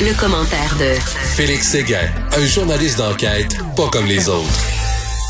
le, commentaire de Félix Séguin, un journaliste d'enquête pas comme les autres.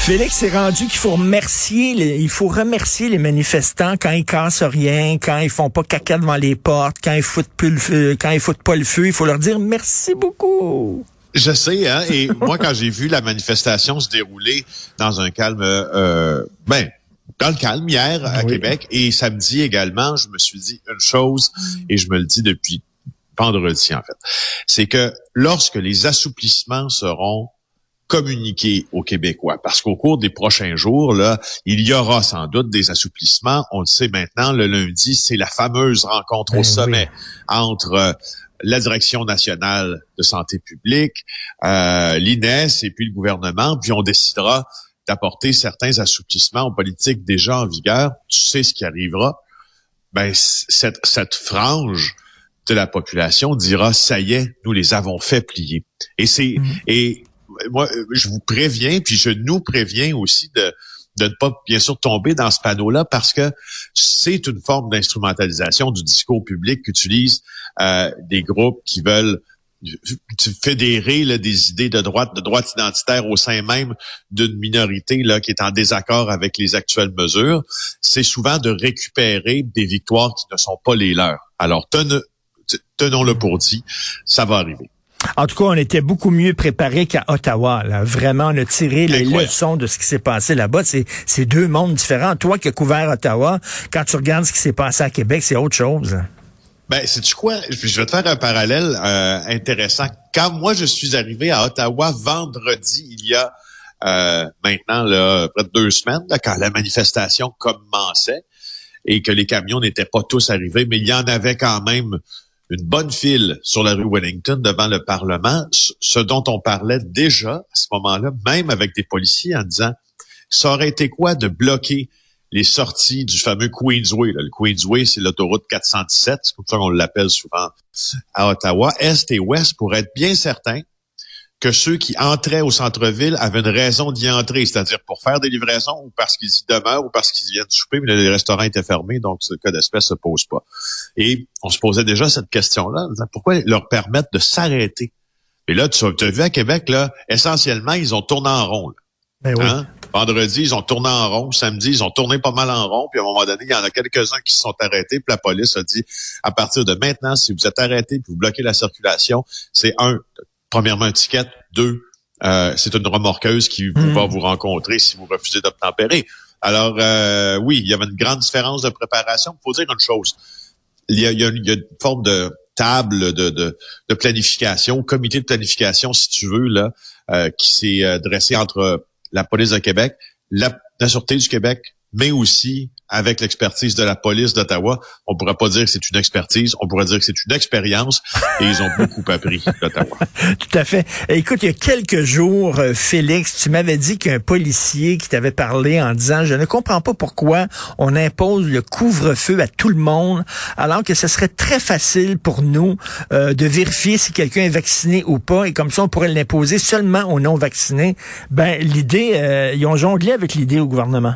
Félix s'est rendu qu'il faut remercier, les, il faut remercier les manifestants quand ils cassent rien, quand ils font pas caca devant les portes, quand ils foutent plus le feu, quand ils foutent pas le feu. Il faut leur dire merci beaucoup. Je sais, hein. Et moi, quand j'ai vu la manifestation se dérouler dans un calme, euh, ben, dans le calme hier à Québec et samedi également, je me suis dit une chose et je me le dis depuis vendredi en fait, c'est que lorsque les assouplissements seront communiqués aux Québécois, parce qu'au cours des prochains jours, là, il y aura sans doute des assouplissements. On le sait maintenant, le lundi, c'est la fameuse rencontre au ben sommet entre euh, la Direction nationale de santé publique, euh, l'INES et puis le gouvernement, puis on décidera d'apporter certains assouplissements aux politiques déjà en vigueur. Tu sais ce qui arrivera? Ben, cette, cette frange de la population dira ça y est, nous les avons fait plier. Et c'est mm. et moi je vous préviens puis je nous préviens aussi de de ne pas bien sûr tomber dans ce panneau-là parce que c'est une forme d'instrumentalisation du discours public qu'utilisent euh, des groupes qui veulent fédérer là, des idées de droite, de droite identitaire au sein même d'une minorité là, qui est en désaccord avec les actuelles mesures, c'est souvent de récupérer des victoires qui ne sont pas les leurs. Alors, tenons-le pour dit, ça va arriver. En tout cas, on était beaucoup mieux préparés qu'à Ottawa. Là. Vraiment, on a tiré les leçons de ce qui s'est passé là-bas. C'est deux mondes différents. Toi qui as couvert Ottawa, quand tu regardes ce qui s'est passé à Québec, c'est autre chose. Ben, c'est tu quoi? Je vais te faire un parallèle euh, intéressant. Quand moi je suis arrivé à Ottawa vendredi, il y a euh, maintenant là, près de deux semaines, quand la manifestation commençait et que les camions n'étaient pas tous arrivés, mais il y en avait quand même une bonne file sur la rue Wellington devant le Parlement, ce dont on parlait déjà à ce moment-là, même avec des policiers, en disant ça aurait été quoi de bloquer les sorties du fameux Queensway? Le Queensway, c'est l'autoroute 417, c'est comme ça qu'on l'appelle souvent à Ottawa, est et ouest, pour être bien certain que ceux qui entraient au centre-ville avaient une raison d'y entrer, c'est-à-dire pour faire des livraisons ou parce qu'ils y demeurent ou parce qu'ils viennent souper, mais les restaurants étaient fermés, donc ce cas d'espèce se pose pas. Et on se posait déjà cette question-là, pourquoi leur permettre de s'arrêter? Et là, tu as, vu à Québec, là, essentiellement, ils ont tourné en rond. Ben oui. Hein? Vendredi, ils ont tourné en rond. Samedi, ils ont tourné pas mal en rond. Puis à un moment donné, il y en a quelques-uns qui se sont arrêtés. Puis la police a dit, à partir de maintenant, si vous êtes arrêté puis vous bloquez la circulation, c'est un, premièrement, ticket. Deux, euh, c'est une remorqueuse qui hmm. va vous rencontrer si vous refusez d'obtempérer. Alors, euh, oui, il y avait une grande différence de préparation. Il faut dire une chose. Il y a, il y a, une, forme de table de, de, de, planification, comité de planification, si tu veux, là, euh, qui s'est euh, dressé entre la police de Québec, la, Sûreté du Québec, mais aussi avec l'expertise de la police d'Ottawa. On pourrait pas dire que c'est une expertise, on pourrait dire que c'est une expérience et ils ont beaucoup appris d'Ottawa. Tout à fait. Écoute, il y a quelques jours, euh, Félix, tu m'avais dit qu'un policier qui t'avait parlé en disant je ne comprends pas pourquoi on impose le couvre-feu à tout le monde alors que ce serait très facile pour nous euh, de vérifier si quelqu'un est vacciné ou pas et comme ça on pourrait l'imposer seulement aux non vaccinés. Ben l'idée, euh, ils ont jonglé avec l'idée au gouvernement.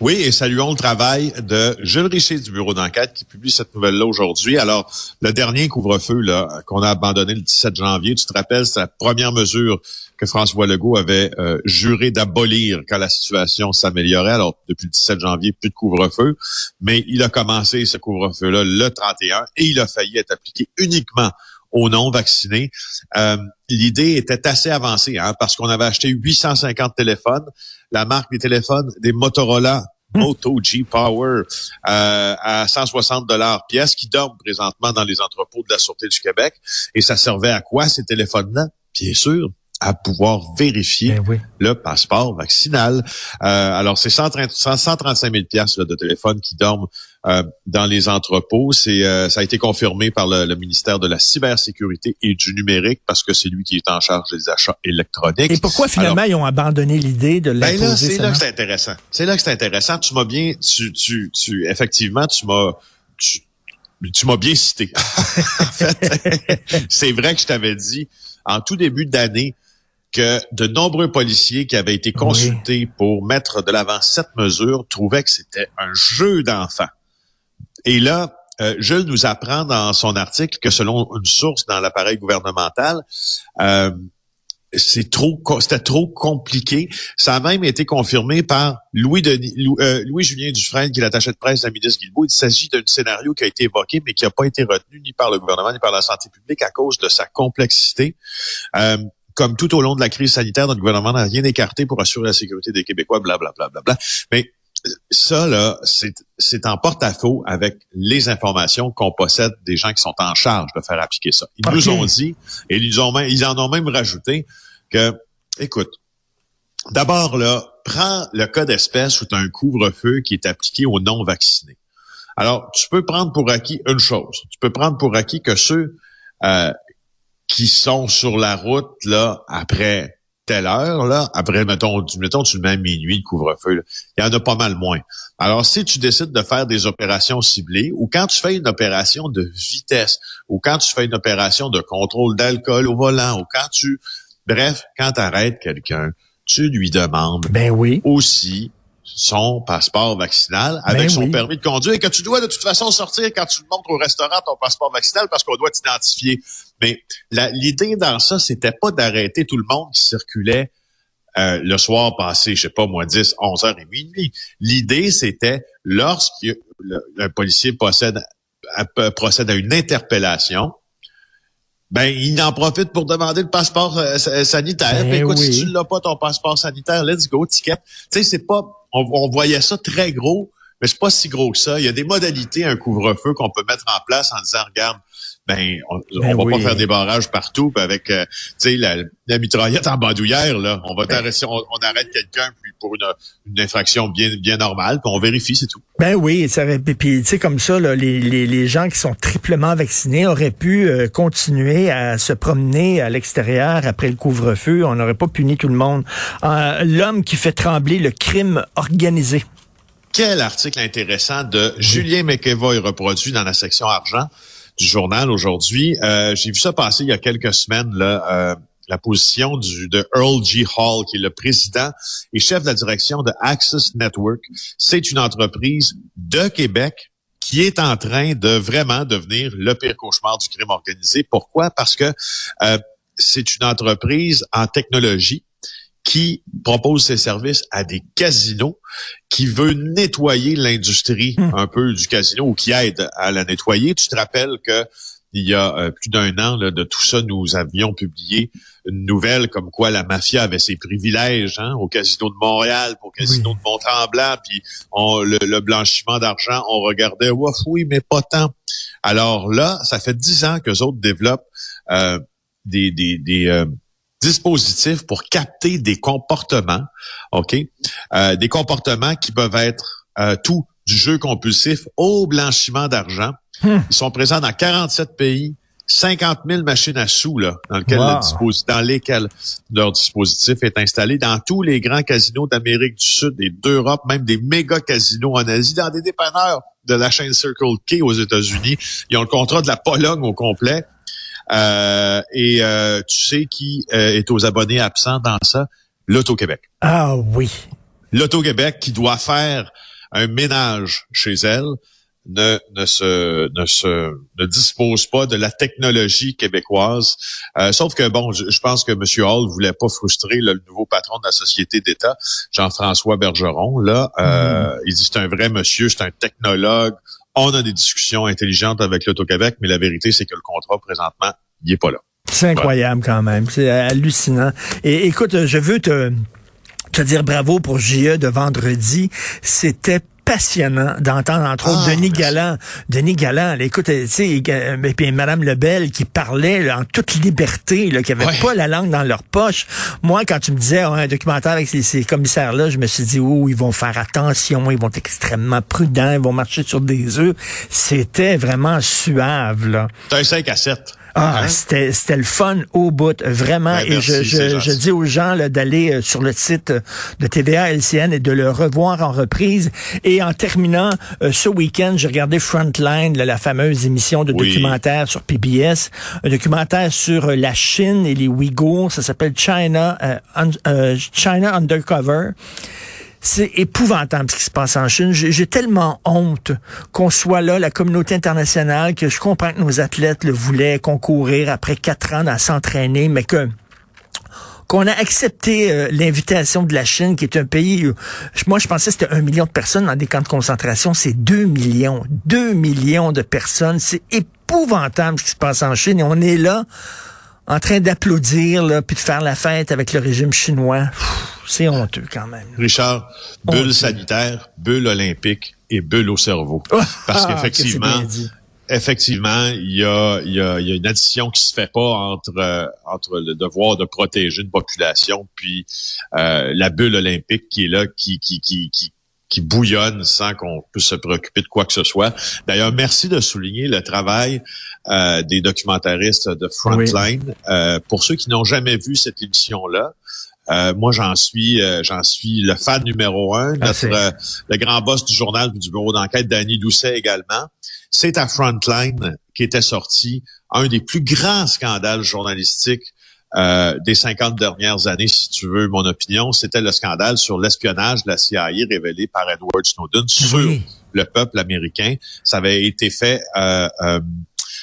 Oui, et saluons le travail de Jules Richer du bureau d'enquête qui publie cette nouvelle-là aujourd'hui. Alors, le dernier couvre-feu qu'on a abandonné le 17 janvier, tu te rappelles, c'est la première mesure que François Legault avait euh, juré d'abolir quand la situation s'améliorait. Alors, depuis le 17 janvier, plus de couvre-feu, mais il a commencé ce couvre-feu-là le 31 et il a failli être appliqué uniquement aux non-vaccinés. Euh, l'idée était assez avancée hein, parce qu'on avait acheté 850 téléphones. La marque des téléphones des Motorola hmm. Moto G Power euh, à 160 dollars pièce qui dorment présentement dans les entrepôts de la Sûreté du Québec. Et ça servait à quoi ces téléphones-là? Bien sûr, à pouvoir vérifier ben le passeport vaccinal. Euh, alors, c'est 135 000 pièces de téléphone qui dorment euh, dans les entrepôts. C'est euh, ça a été confirmé par le, ministère de la cybersécurité et du numérique parce que c'est lui qui est en charge des achats électroniques. Et pourquoi finalement ils ont abandonné l'idée de l'imposer ben là, c'est là que c'est intéressant. C'est là que c'est intéressant. Tu m'as bien, tu, tu, tu, effectivement, tu m'as, tu, tu m'as bien cité. en fait, c'est vrai que je t'avais dit en tout début d'année que de nombreux policiers qui avaient été consultés pour mettre de l'avant cette mesure trouvaient que c'était un jeu d'enfant. Et là, euh, Jules nous apprend dans son article que selon une source dans l'appareil gouvernemental, euh, c'est trop, c'était trop compliqué. Ça a même été confirmé par Louis Denis, euh, Louis Julien Dufresne, qui est l'attaché de presse de la ministre Guilbeault. Il s'agit d'un scénario qui a été évoqué, mais qui n'a pas été retenu ni par le gouvernement ni par la santé publique à cause de sa complexité. Euh, comme tout au long de la crise sanitaire, notre gouvernement n'a rien écarté pour assurer la sécurité des Québécois, blablabla. Bla, bla, bla, Mais ça, là, c'est en porte-à-faux avec les informations qu'on possède des gens qui sont en charge de faire appliquer ça. Ils nous ont dit, et ils, ont ils en ont même rajouté que, écoute, d'abord, là, prends le cas d'espèce où tu as un couvre-feu qui est appliqué aux non-vaccinés. Alors, tu peux prendre pour acquis une chose. Tu peux prendre pour acquis que ceux euh, qui sont sur la route, là, après telle heure, là, après, mettons, mettons tu le mets à minuit, le couvre-feu, il y en a pas mal moins. Alors, si tu décides de faire des opérations ciblées, ou quand tu fais une opération de vitesse, ou quand tu fais une opération de contrôle d'alcool au volant, ou quand tu... Bref, quand tu arrêtes quelqu'un, tu lui demandes ben oui. aussi son passeport vaccinal avec ben son permis de conduire et que tu dois de toute façon sortir quand tu montres au restaurant ton passeport vaccinal parce qu'on doit t'identifier. Mais l'idée dans ça, c'était pas d'arrêter tout le monde qui circulait euh, le soir passé, je sais pas moi, 10, 11 heures et minuit. L'idée, c'était lorsqu'un policier possède, procède à une interpellation, ben il en profite pour demander le passeport euh, sanitaire. Ben écoute, si tu l'as pas ton passeport sanitaire, let's go, ticket. Tu sais, c'est pas on, voyait ça très gros, mais c'est pas si gros que ça. Il y a des modalités, un couvre-feu qu'on peut mettre en place en disant, regarde, ben on, ben va pas faire des barrages partout avec euh, tu sais la, la, mitraillette en bandoulière là on va ben. on, arrête quelqu'un puis pour une, une, infraction bien bien normale puis on vérifie c'est tout ben oui ça puis tu sais comme ça là, les, les, les, gens qui sont triplement vaccinés auraient pu euh, continuer à se promener à l'extérieur après le couvre-feu on n'aurait pas puni tout le monde euh, l'homme qui fait trembler le crime organisé quel article intéressant de Julien McEvoy reproduit dans la section argent du journal aujourd'hui. Euh, j'ai vu ça passer il y a quelques semaines, là, euh, la position de Earl G. Hall, qui est le président et chef de la direction de Access Network. C'est une entreprise de Québec qui est en train de vraiment devenir le pire cauchemar du crime organisé. Pourquoi? Parce que euh, c'est une entreprise en technologie qui propose ses services à des casinos, qui veut nettoyer l'industrie hmm. un peu du casino ou qui aide à la nettoyer. Tu te rappelles que il y a euh, plus d'un an de tout ça, nous avions publié une nouvelle comme quoi la mafia avait ses privilèges hein, au casino de Montréal, au casino de Mont-Tremblant, puis on, le, blanchiment d'argent, on regardait, ouf, oui, mais pas tant. Alors là, ça fait dix ans que autres développent euh, des, des, des euh, dispositifs pour capter des comportements, OK? Euh, des comportements qui peuvent être euh, tout du jeu compulsif au blanchiment d'argent. Hmm. Ils sont présents dans 47 pays, 50 000 machines à sous là, dans, lequel dans lesquelles leur dispositif est installé, dans tous les grands casinos d'Amérique du Sud et d'Europe, même des méga casinos en Asie, dans des dépanneurs de la chaîne Circle K aux États-Unis. Ils ont le contrat de la Pologne au complet. Euh, et euh, tu sais qui euh, est aux abonnés absents dans ça? L'Auto-Québec. Ah oui. L'Auto-Québec qui doit faire un ménage chez elle ne, ne se ne se ne dispose pas de la technologie québécoise. sauf que bon, je, pense que M. Hall voulait pas frustrer le nouveau patron de la société d'État, Jean-François Bergeron. Là, mm. il dit c'est un vrai monsieur, c'est un technologue on a des discussions intelligentes avec l'Auto-Québec, mais la vérité, c'est que le contrat, présentement, il est pas là. C'est incroyable quand même. C'est hallucinant. Et écoute, je veux te, te dire bravo pour JE de vendredi. C'était passionnant d'entendre, entre autres, ah, Denis Galland. Denis Galland, écoute, tu sais, et puis Mme Lebel qui parlait en toute liberté, là, qui avait pas la langue dans leur poche. Moi, quand tu me disais un documentaire avec ces, commissaires-là, je me suis dit, oh, ils vont faire attention, ils vont être extrêmement prudents, ils vont marcher sur des œufs. C'était vraiment suave, là. C'est un 5 à 7. Ah, hein? c'était, c'était le fun au bout, vraiment. Ben, et je, je, je, dis aux gens d'aller euh, sur le site de TVA LCN et de le revoir en reprise. Et en terminant, euh, ce week-end, j'ai regardé Frontline, la fameuse émission de documentaire sur PBS, un documentaire sur euh, la Chine et les Ouïghours. Ça s'appelle China, China Undercover C'est épouvantable ce qui se passe en Chine. J'ai tellement honte qu'on soit là, la communauté internationale, que je comprends que nos athlètes le voulaient concourir après quatre ans à s'entraîner, mais que qu'on a accepté euh, l'invitation de la Chine, qui est un pays, moi je pensais que c'était un million de personnes dans des camps de concentration, c'est deux millions, deux millions de personnes, c'est épouvantable ce qui se passe en Chine, et on est là en train d'applaudir, là, puis de faire la fête avec le régime chinois. C'est honteux quand même. Richard, bulle sanitaire, bulle olympique et bulle au cerveau. Parce ah, qu'effectivement, effectivement, il y a, y, a, y a, une addition qui se fait pas entre euh, entre le devoir de protéger une population puis euh, la bulle olympique qui est là, qui qui qui, qui qui bouillonne sans qu'on puisse se préoccuper de quoi que ce soit. D'ailleurs, merci de souligner le travail euh, des documentaristes de Frontline. pour ceux qui n'ont jamais vu cette émission-là, euh, moi, j'en suis, euh, j'en suis le fan numéro un. Ah, Notre, euh, le grand boss du journal du bureau d'enquête, Danny Doucet également. C'est à Frontline qui était sorti un des plus grands scandales journalistiques des 50 dernières années, si tu veux mon opinion. C'était le scandale sur l'espionnage de la CIA révélé par Edward Snowden sur le peuple américain. Ça avait été fait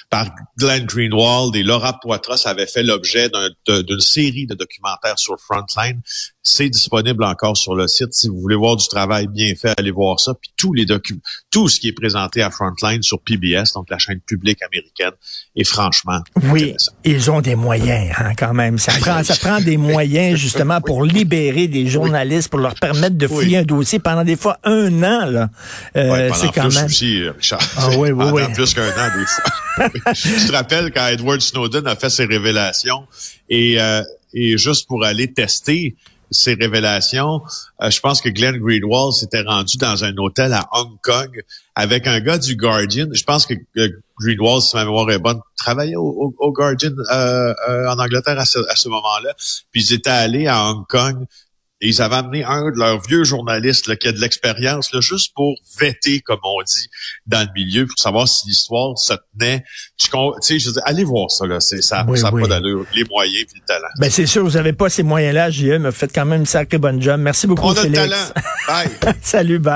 par Glenn Greenwald et Laura Poitras avait fait l'objet d'une série de documentaires sur Frontline. C'est disponible encore sur le site. Si vous voulez voir du travail bien fait, allez voir ça. Puis tous les documents, tout ce qui est présenté à Frontline sur PBS, donc la chaîne publique américaine, est franchement oui, ils ont des moyens hein, quand même. Ça prend, ça prend des moyens justement pour libérer des journalistes, pour leur permettre de fouiller un dossier pendant des fois un an là. Euh, c'est quand même. Aussi, Richard. Ah oui, oui, oui. plus qu'un an des fois. Je te rappelle quand Edward Snowden a fait ses révélations et, euh, et juste pour aller tester ces révélations, euh, je pense que Glenn Greenwald s'était rendu dans un hôtel à Hong Kong avec un gars du Guardian. Je pense que Greenwald, si ma mémoire est bonne, travaillait au, Guardian euh, en Angleterre à ce, à ce moment-là. Puis ils étaient allés à Hong Kong et ils avaient amené un de leurs vieux journalistes là, qui a de l'expérience, juste pour vetter, comme on dit, dans le milieu, pour savoir si l'histoire se tenait. Je, sais, je dis, allez voir ça, là. C'est, ça n'a pas d'allure. Les moyens et le talent. Ben, c'est sûr, vous n'avez pas ces moyens-là, JE, mais vous faites quand même une sacrée bonne job. Merci beaucoup, on a le talent. Bye. Salut, bye.